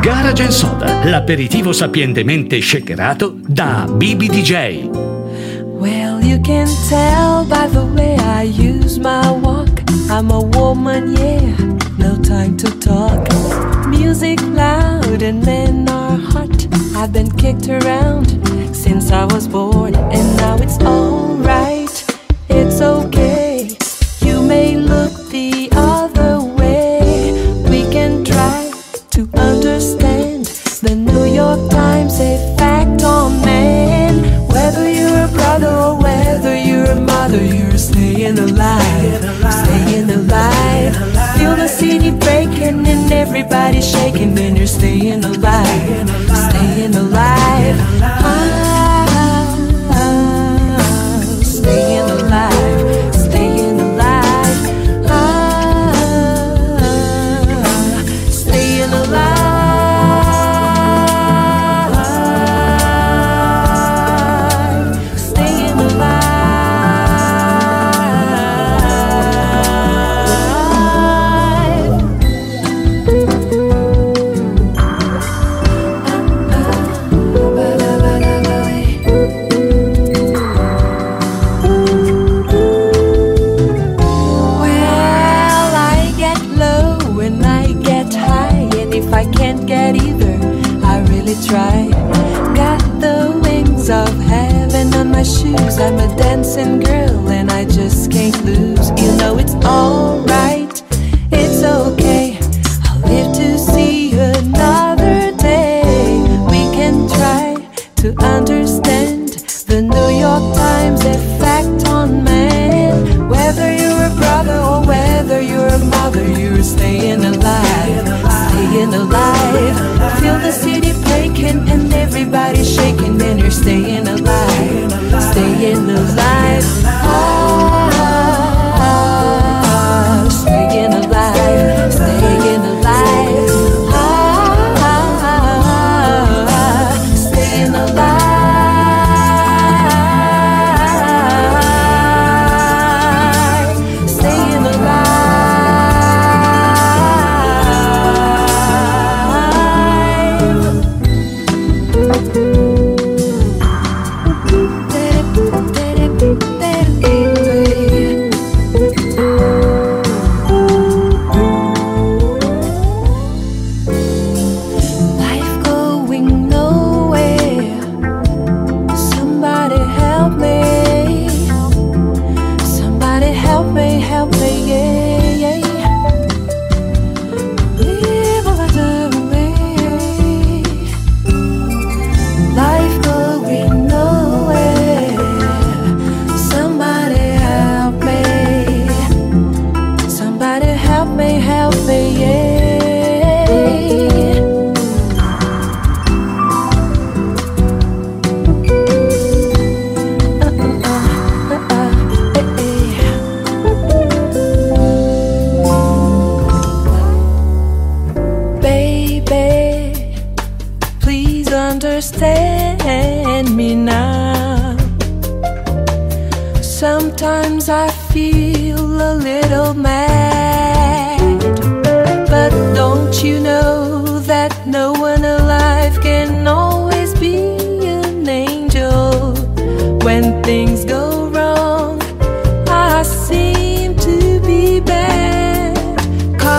Garage and Soda, l'aperitivo sapientemente shakerato da BBDJ. Well, you can tell by the way I use my walk. I'm a woman, yeah, no time to talk. Music loud and men are hot. I've been kicked around since I was born, and now it's alright, it's okay. You may look times a fact on man. Whether you're a brother or whether you're a mother, you're staying alive, staying alive. Feel the city breaking and everybody's shaking, and you're staying alive, staying alive. Ah.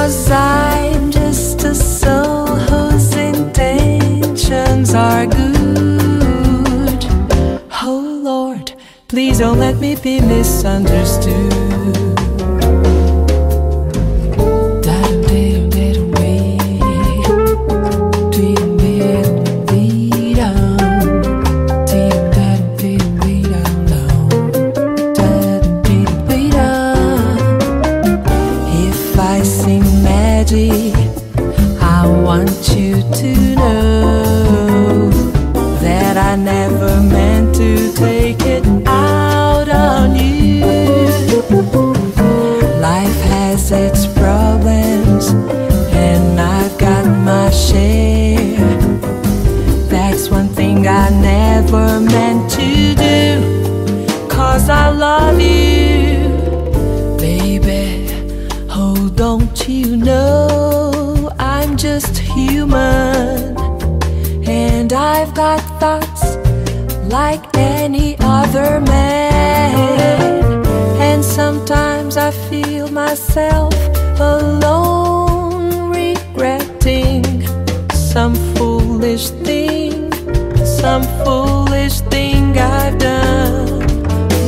Cause I'm just a soul whose intentions are good. Oh Lord, please don't let me be misunderstood. Like any other man. And sometimes I feel myself alone, regretting some foolish thing, some foolish thing I've done.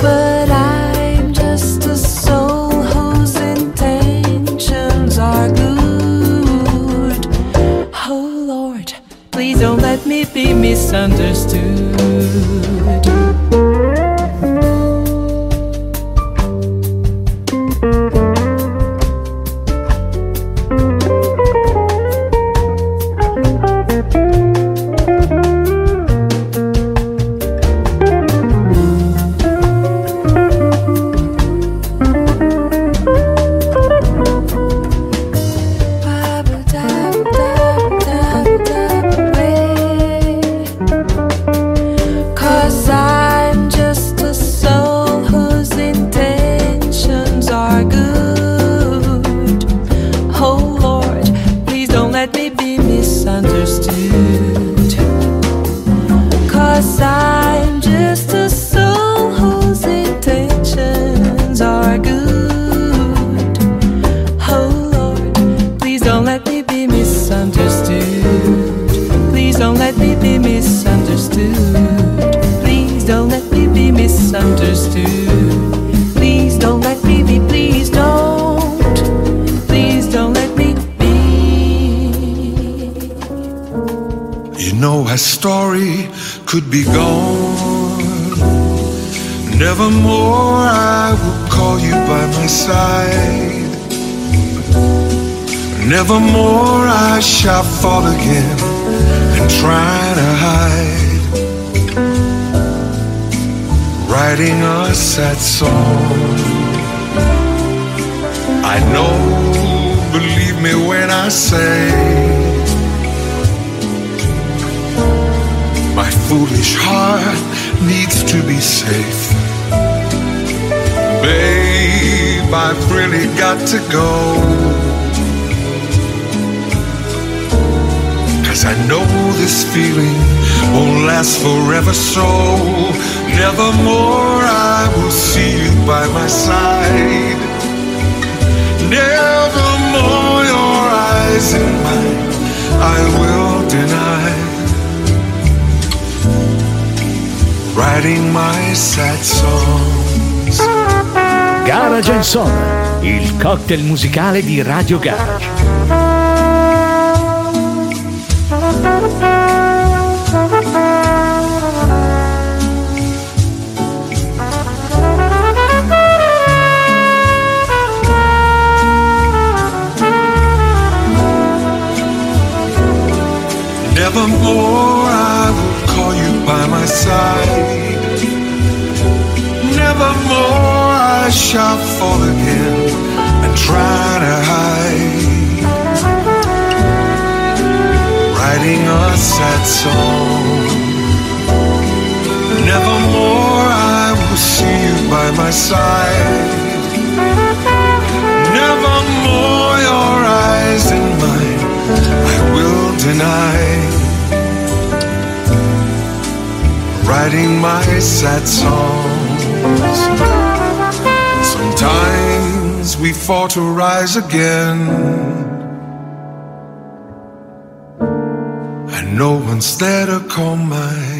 But I'm just a soul whose intentions are good. Oh Lord, please don't let me be misunderstood. To go. Cause I know this feeling won't last forever, so nevermore I will see you by my side. Nevermore your eyes in mine I will deny. writing my sad songs. Garage and Son, il cocktail musicale di Radio Garage. Nevermore I will call you by my side. Nevermore I shall fall again and try to hide. Writing a sad song. Nevermore I will see you by my side. Nevermore your eyes in mine I will deny. Writing my sad songs. Sometimes we fall to rise again. And no one's there to call my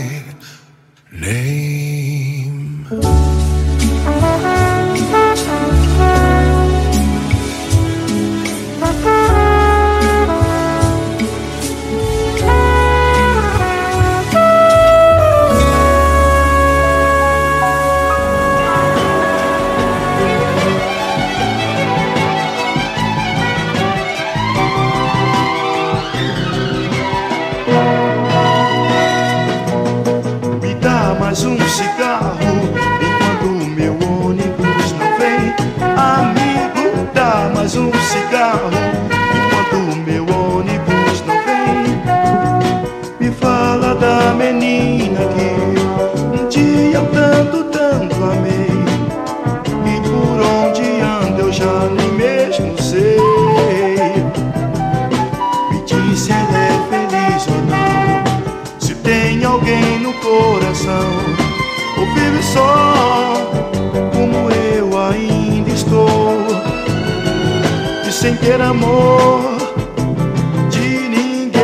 mesmo sei. Me diz se ela é feliz ou não. Se tem só como eu ainda estou e sem ter amor de ninguém.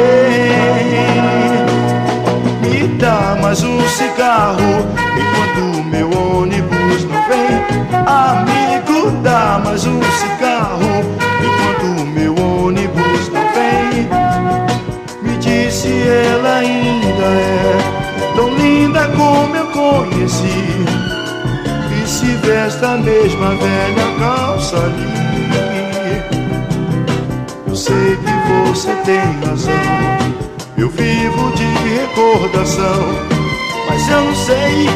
Me dá mais um cigarro enquanto meu ônibus não vem. Amigo, dá mais um cigarro enquanto meu ônibus não vem. Me disse ela ainda é tão linda como eu conheci. E se veste a mesma velha calça ali Eu sei que você tem razão Eu vivo de recordação Mas eu não sei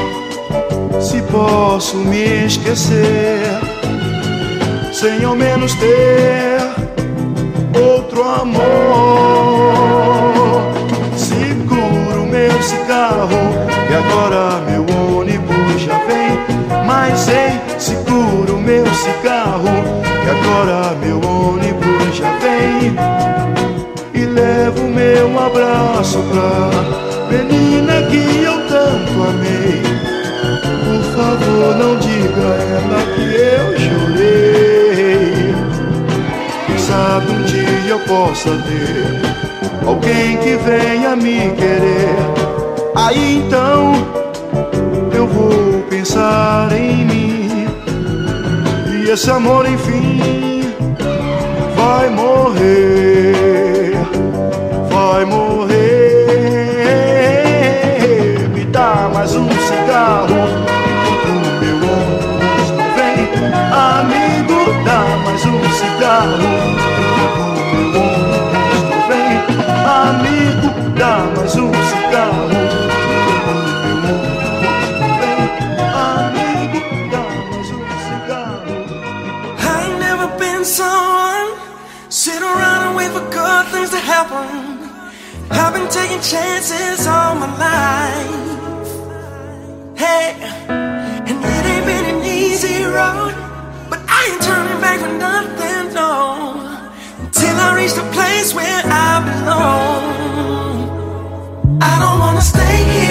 se posso me esquecer Sem ao menos ter outro amor. Meu cigarro E agora meu ônibus já vem. Mas ei, seguro meu cigarro E agora meu ônibus já vem. E levo meu abraço pra menina que eu tanto amei. Por favor não diga ela sabe um dia eu possa ter alguém que venha me querer. Aí então eu vou pensar em mim e esse amor enfim vai morrer, vai morrer. Me dá mais um cigarro. O been taking chances all my life. Hey, and it ain't been an easy road, but I ain't turning back for nothing, no. Until I reach the place where I belong. I don't wanna stay here,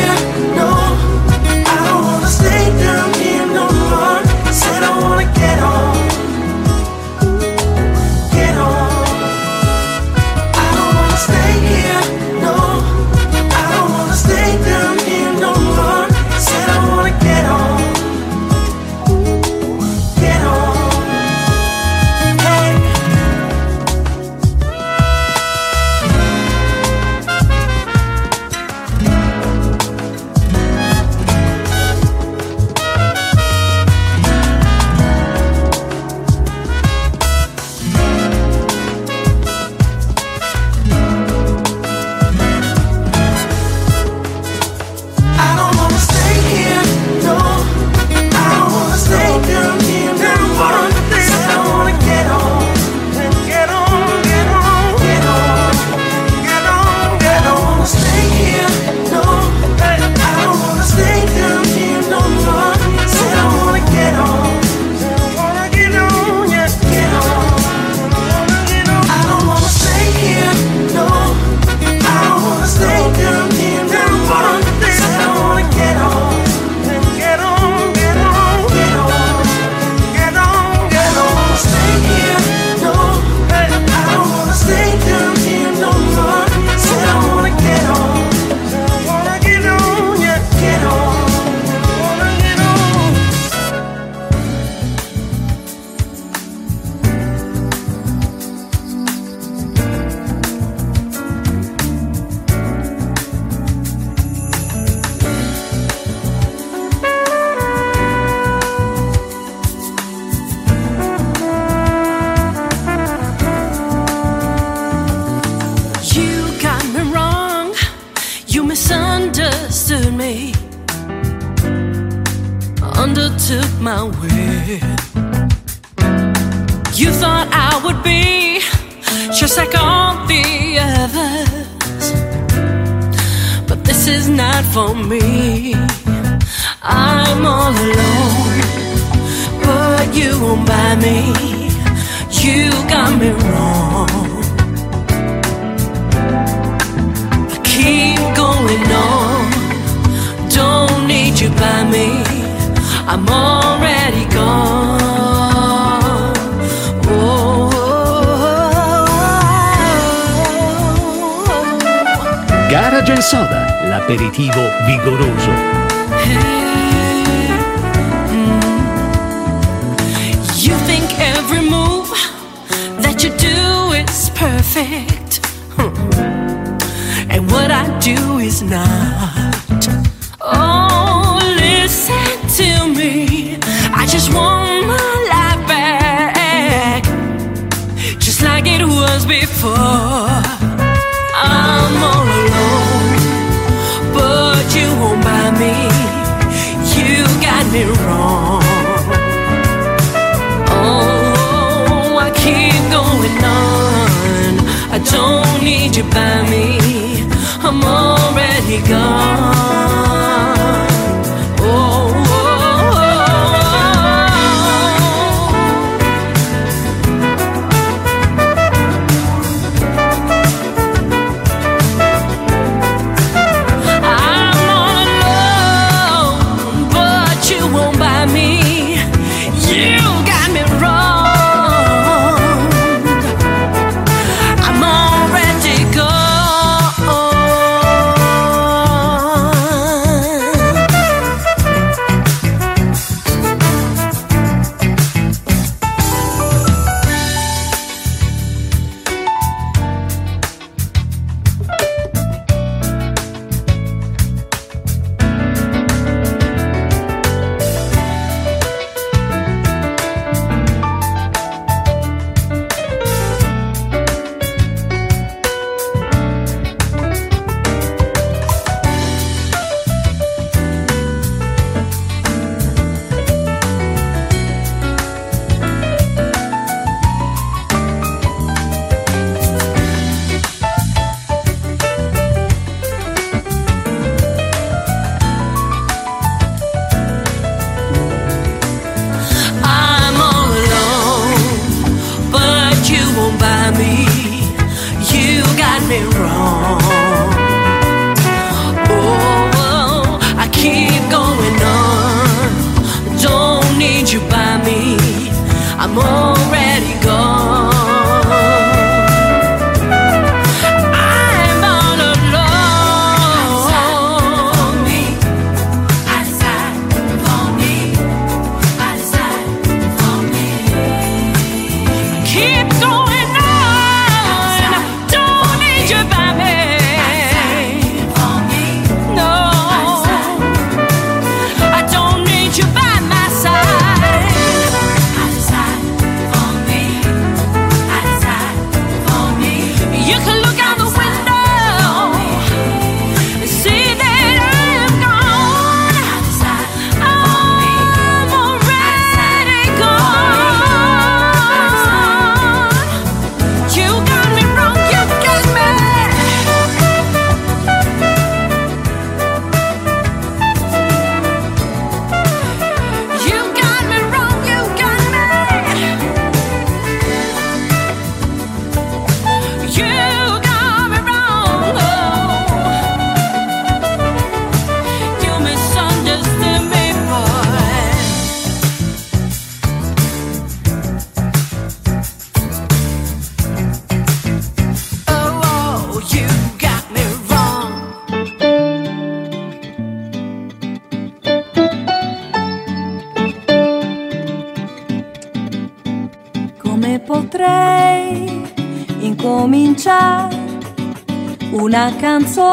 by me. I'm already gone.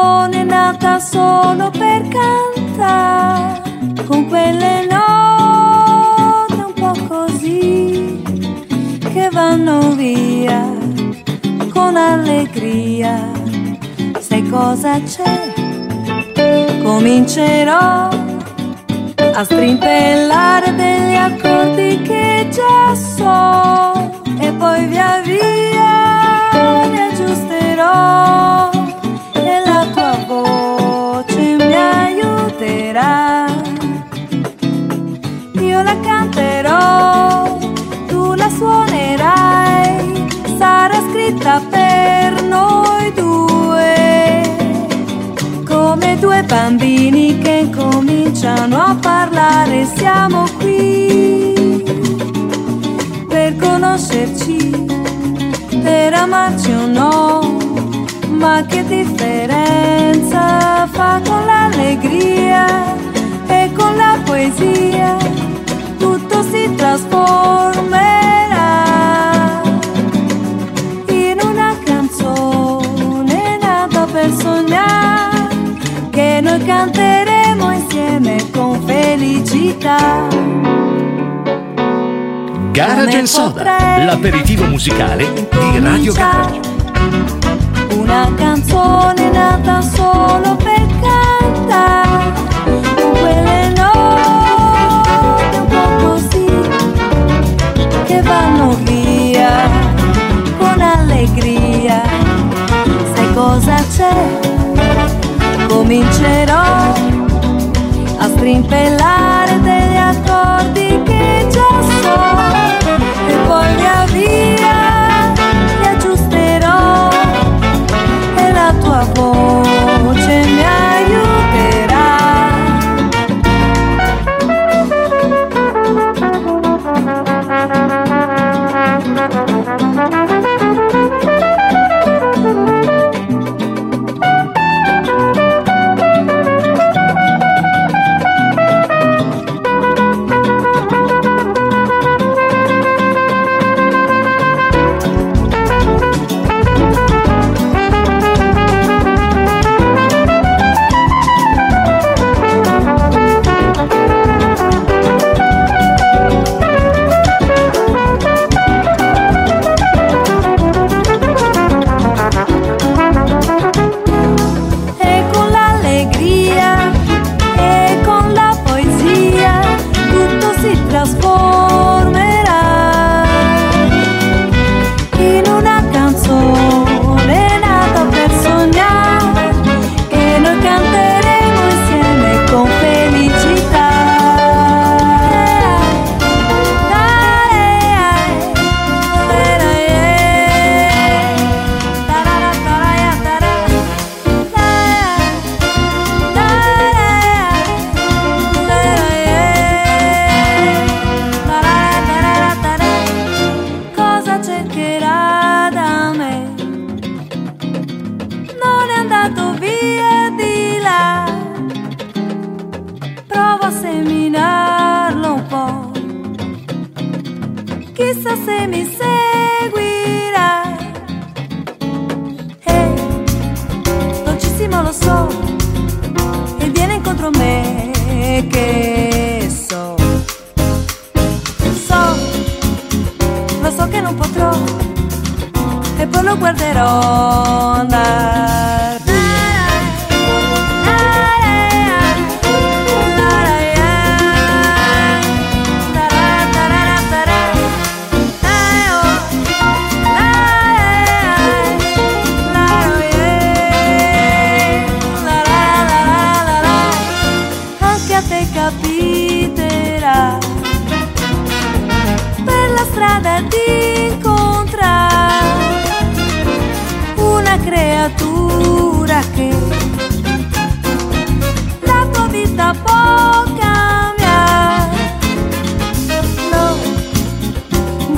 canzone nata solo per cantare, con quelle note un po' così che vanno via con allegria. Sai cosa c'è? Comincerò a strimpellare degli accordi che già so e poi via via li aggiusterò. Cominciano a parlare, siamo qui per conoscerci, per amarci o no, ma che differenza fa con l'allegria e con la poesia, tutto si trasformerà felicità. Garage and Soda, l'aperitivo musicale di Radio Garage. Una canzone nata solo per cantare con quelle note un po' così che vanno via con allegria. Sai cosa c'è? Comincerò a strimpellare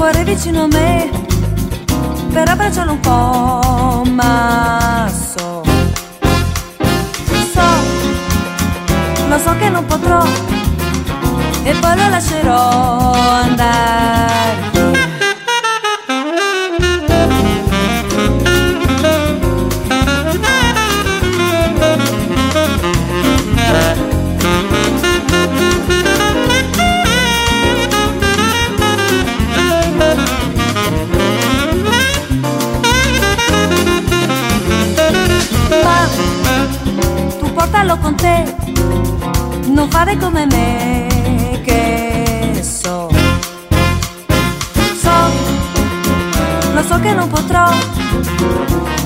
vorrei vicino a me per abbracciarlo un po', ma so, so, lo so che non potrò e poi lo lascerò andare. Con te, non fare come me che so. So, lo so che non potrò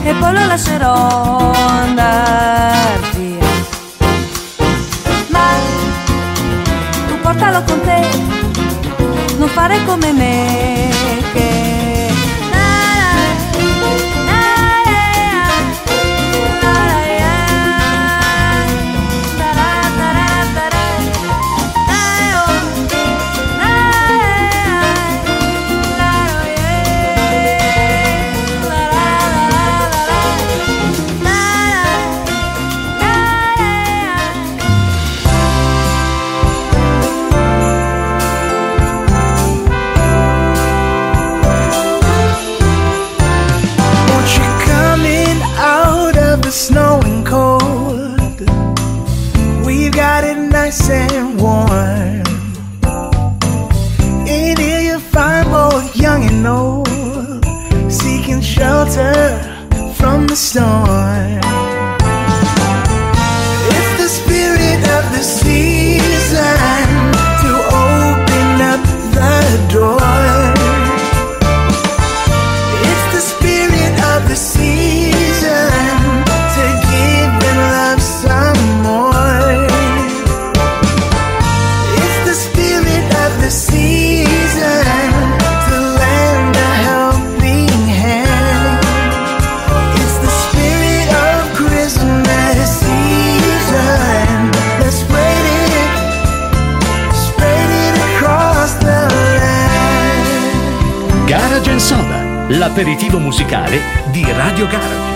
e poi lo lascerò andare via. Ma tu portalo con te, non fare come me che l'aperitivo musicale di Radio Garage.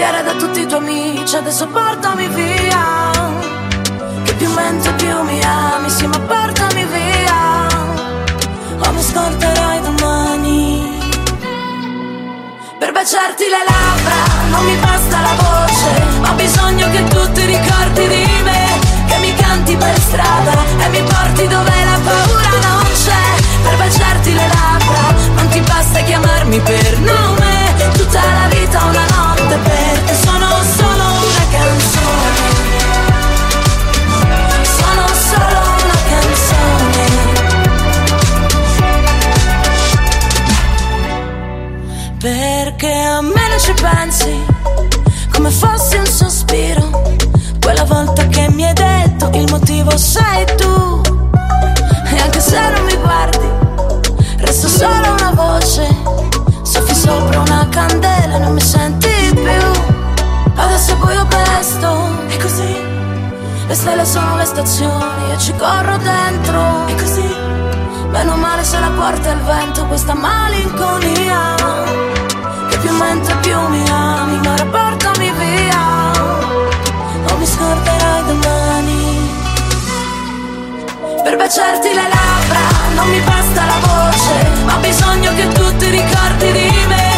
odiare da tutti i tuoi amici Adesso portami via. Che più mento più mi ami Sì ma portami via. O mi scorterai domani. Per baciarti le labbra Non mi basta la voce Ho bisogno che tu ti ricordi di me Che mi canti per strada. quelle sono le stazioni, e ci corro dentro. E così, meno male se la porta il vento, questa malinconia. Che più mentre più mi ami, ma ora portami via. Non mi scorderai domani. Per baciarti le labbra, non mi basta la voce, ma ho bisogno che tu ti ricordi di me.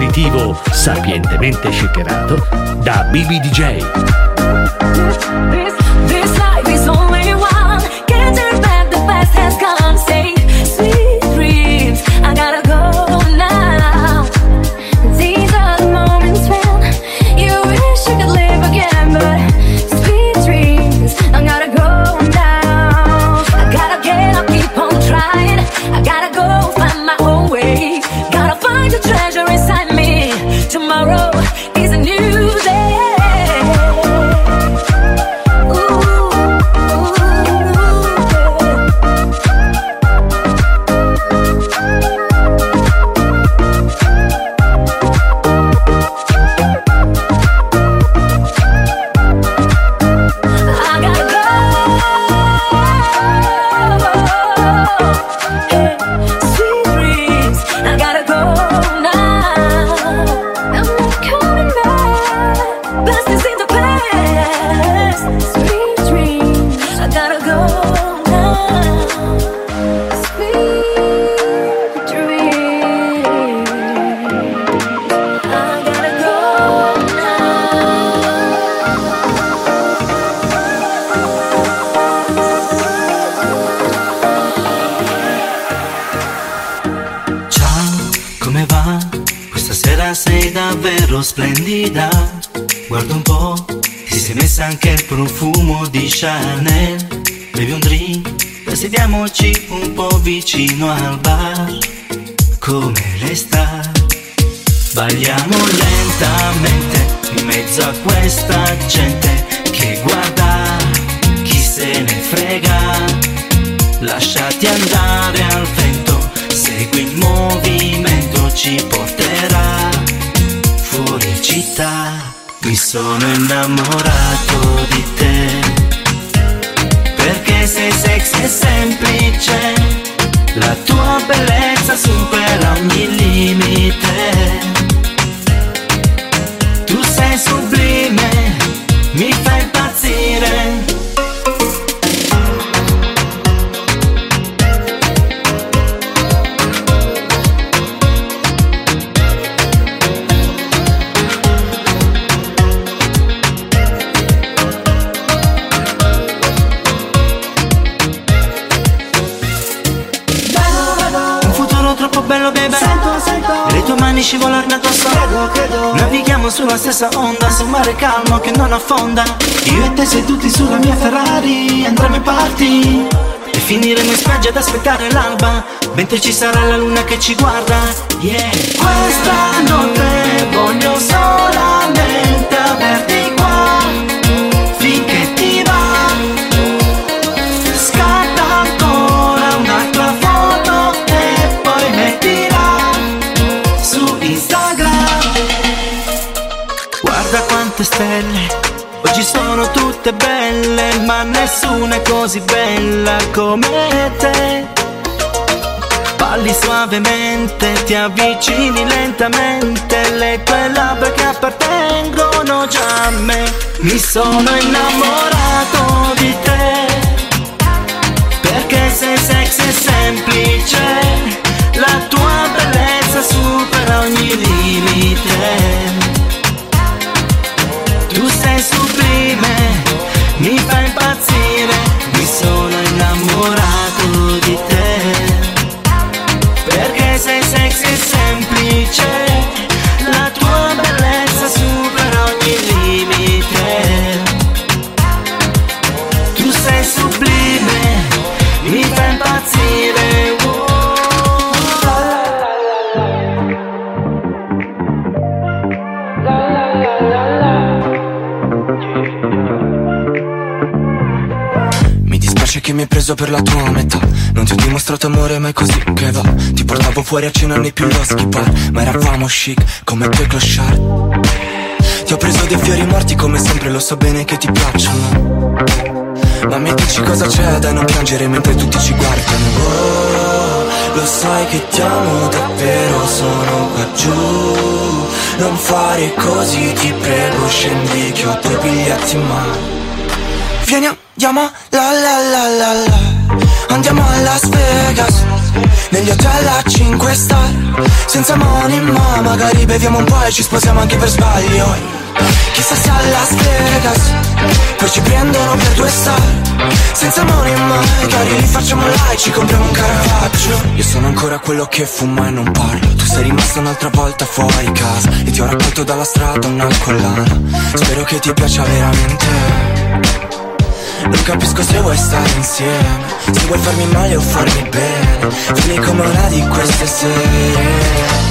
aperitivo sapientemente shakerato da BBDJ. This, this frega. Lasciati andare al vento, segui il movimento, ci porterà fuori città. Mi sono innamorato di te, perché sei sexy e semplice, la tua bellezza supera ogni limite. Sulla stessa onda, su un mare calmo che non affonda. Io e te seduti sulla mia Ferrari, andremo in party. E finiremo in spiaggia ad aspettare l'alba, mentre ci sarà la luna che ci guarda. Yeah. Questa notte voglio tutte belle, ma nessuna è così bella come te. Balli suavemente, ti avvicini lentamente, le tue labbra che appartengono già a me. Mi sono innamorato di te. Perché sei sexy e semplice La tua bellezza supera ogni limite impazzire. Mi sono preso per la tua metà. Non ti ho dimostrato amore mai così che va. Ti portavo fuori a cena nei più loschi bar Ma eravamo chic come due clochard. Ti ho preso dei fiori morti come sempre lo so bene che ti piacciono. Ma mi dici cosa c'è da non piangere mentre tutti ci guardano. Oh, lo sai che ti amo davvero sono qua giù. Non fare così ti prego scendi che ho due biglietti in mano Vieni andiamo la la la la la. Andiamo a Las Vegas Negli hotel a 5 star. Senza money ma magari beviamo un po' e ci sposiamo anche per sbaglio. Chissà se a Las Vegas Poi ci prendono per due star. Senza money magari li facciamo là e ci compriamo un Caravaggio. Io sono ancora quello che fuma e non parlo. Tu sei rimasta un'altra volta fuori casa E ti ho raccolto dalla strada una collana. Spero che ti piaccia veramente non capisco se vuoi stare insieme Se vuoi farmi male o farmi bene. Vieni come una di queste sere.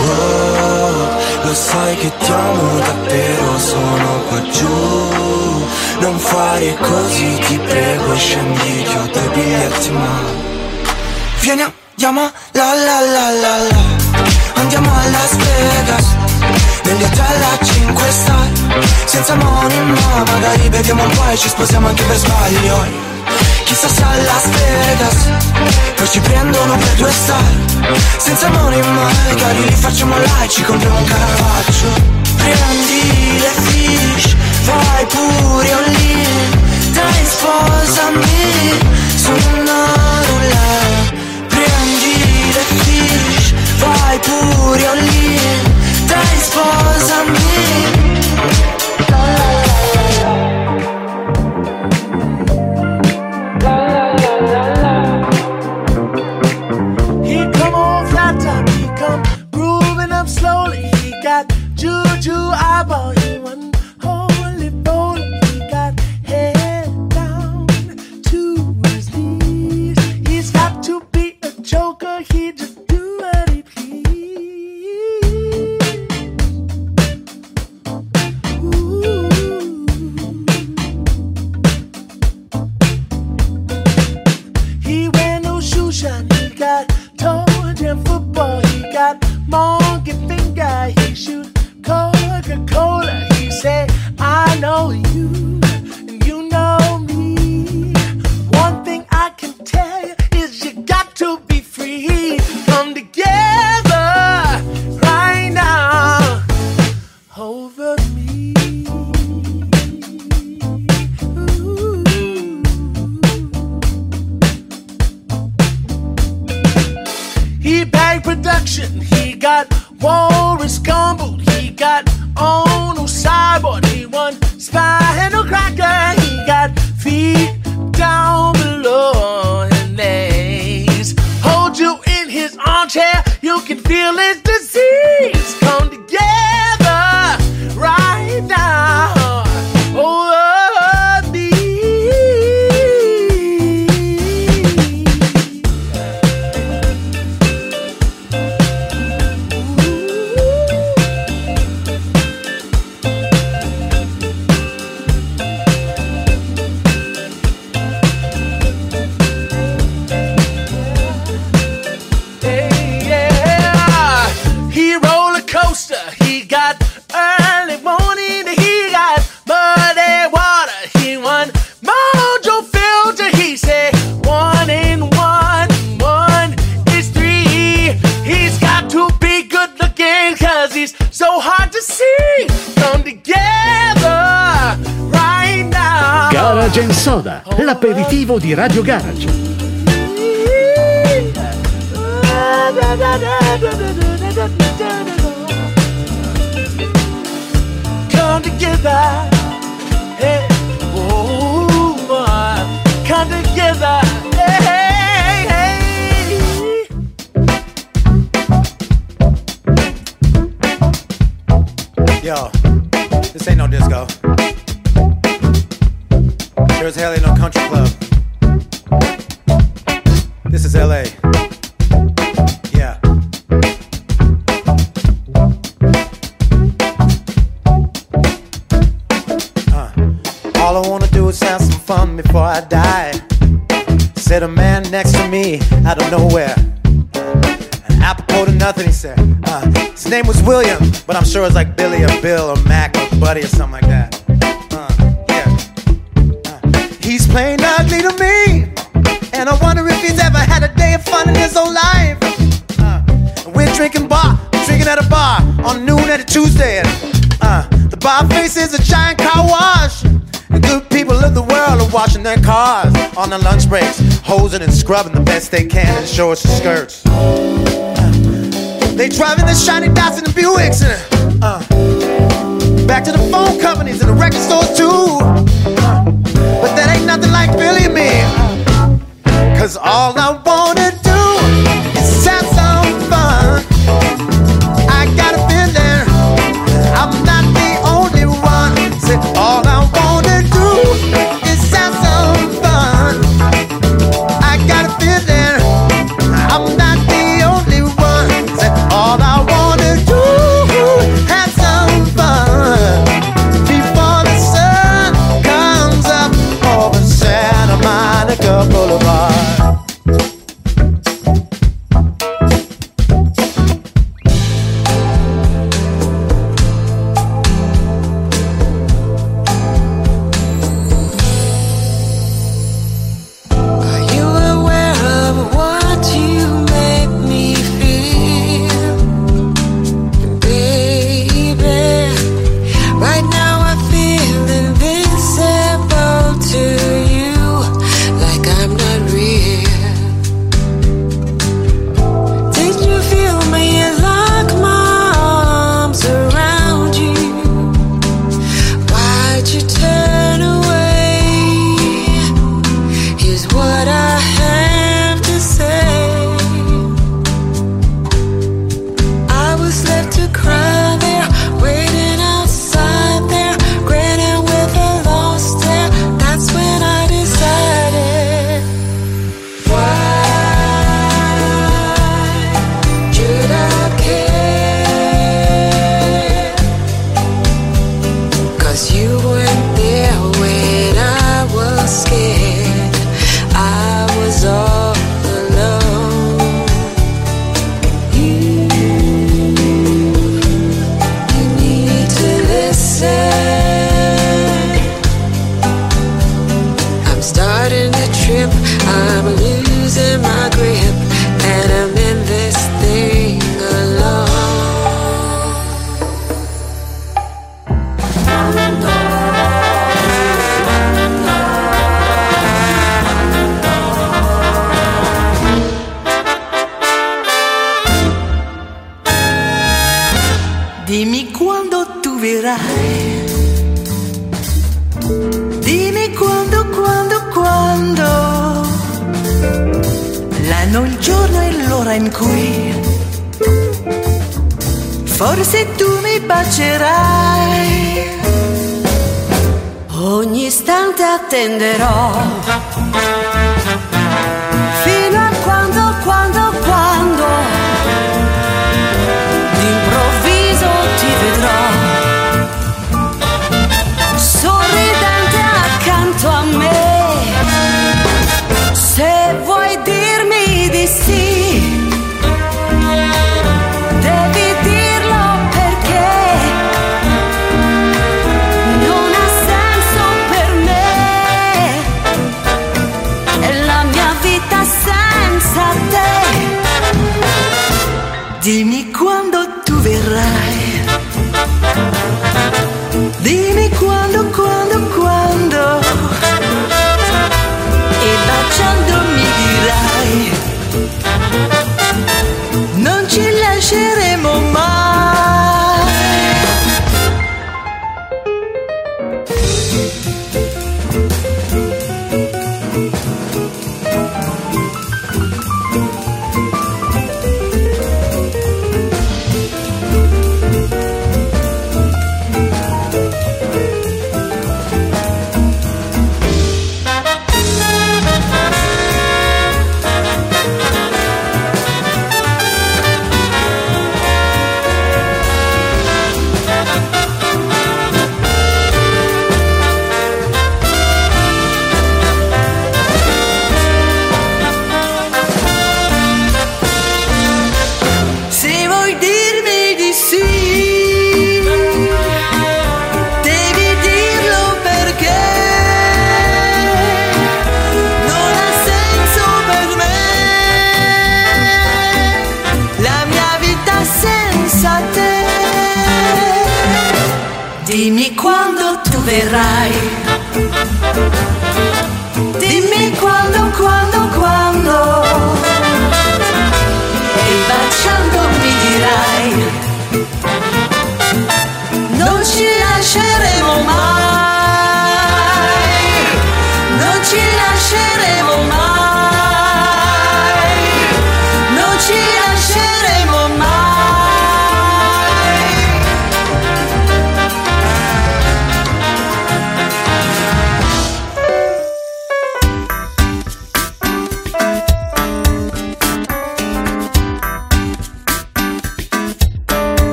Oh, lo sai che ti amo davvero Sono qua giù. Non fare così ti prego Scendi che ho due biglietti mano Vieni andiamo la la la la la. Andiamo a Las Vegas Negli hotel a 5 star. Senza money ma magari beviamo un po' e ci sposiamo anche per sbaglio. Chissà se a Las Vegas Poi ci prendono per due star. Senza money magari li facciamo là e ci compriamo un Caravaggio Prendi le fish Vai pure all in. Dai sposami di Radio Garage. washing their cars on their lunch breaks, hosing and scrubbing the best they can in shorts and skirts. They driving the shiny dots and the Buicks and uh, back to the phone companies and the record stores too. But that ain't nothing like Billy and me. Cause all I wanted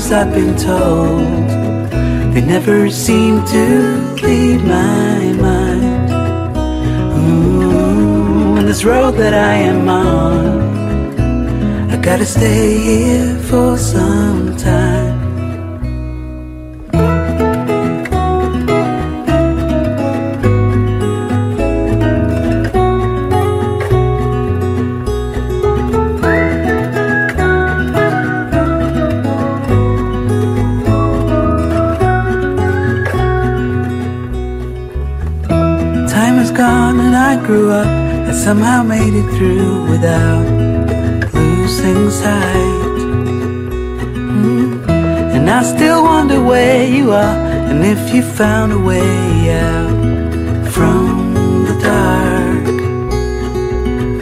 stories I've been told, they never seem to leave my mind. Ooh, this road that I am on, I gotta stay here for some. Time somehow made it through without losing sight. Mm. And I still wonder where you are and if you found a way out from the dark.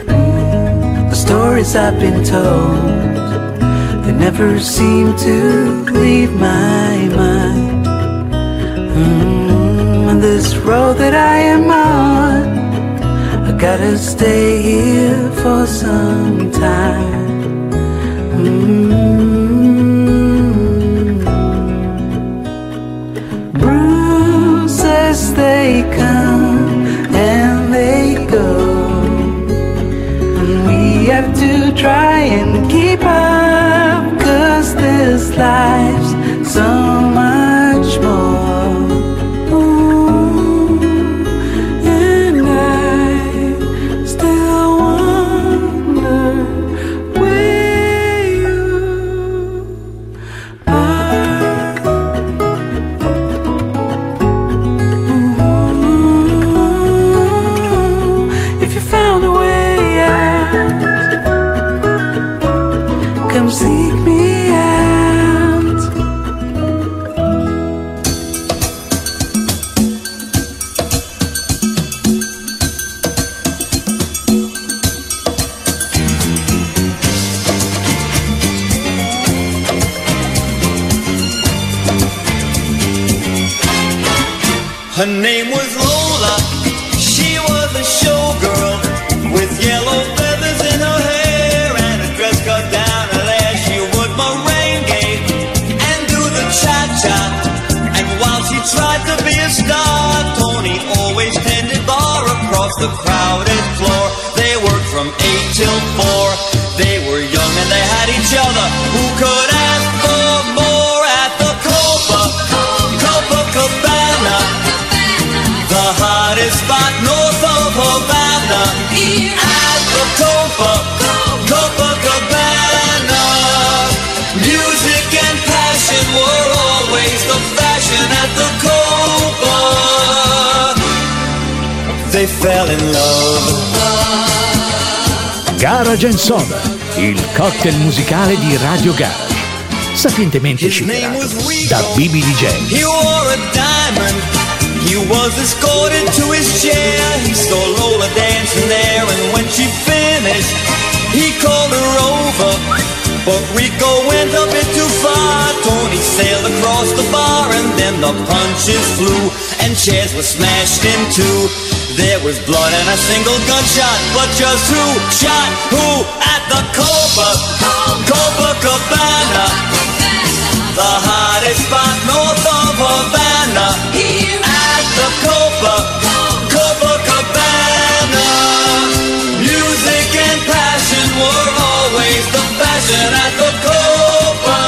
Mm. The stories I've been told, they never seem to leave my mind. Mm, and this road that I am on, gotta stay here for some time. Mm. Bruises they come and they go, and we have to try and keep up, cause this life's seek me Soda, il cocktail musicale di Radio Garage. Sapientemente shakerato da Bibi DJ. He wore a diamond. He was escorted to his chair. He saw Lola dancing there, and when she finished, he called her over. But Rico went a bit too far. Tony sailed across the bar and then the punches flew and chairs were smashed in two. There was blood and a single gunshot, but just who shot who at the Copa, Copa Cabana? The hottest spot north of Havana. At the Copa, Copa Cabana. Music and passion were always the fashion at the Copa.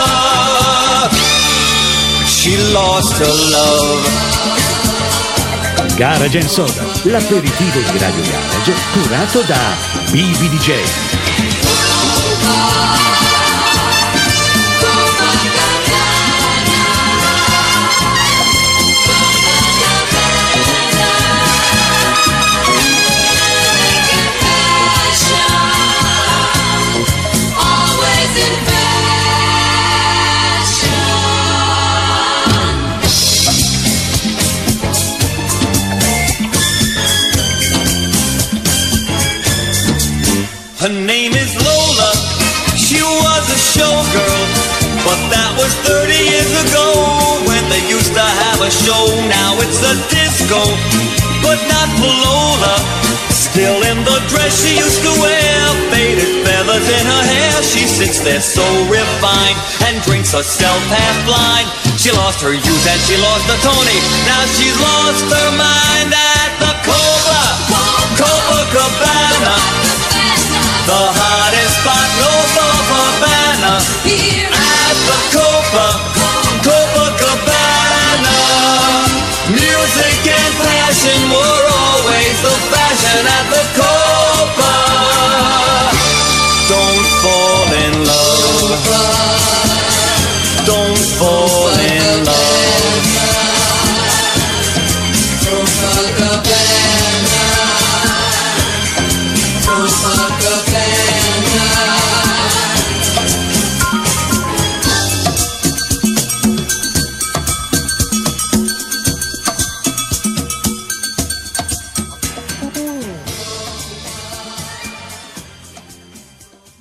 She lost her love. Garage Soda, l'aperitivo di Radio Garage curato da BBDJ. Disco, but not for Lola. Still in the dress she used to wear, faded feathers in her hair. She sits there so refined and drinks herself half blind. She lost her youth and she lost the Tony. Now she's lost her mind at the Cobra, Cobra Cabana. The hottest spot north of Havana weekend passion were always the fashion at the Copa. Don't fall in love. Don't fall.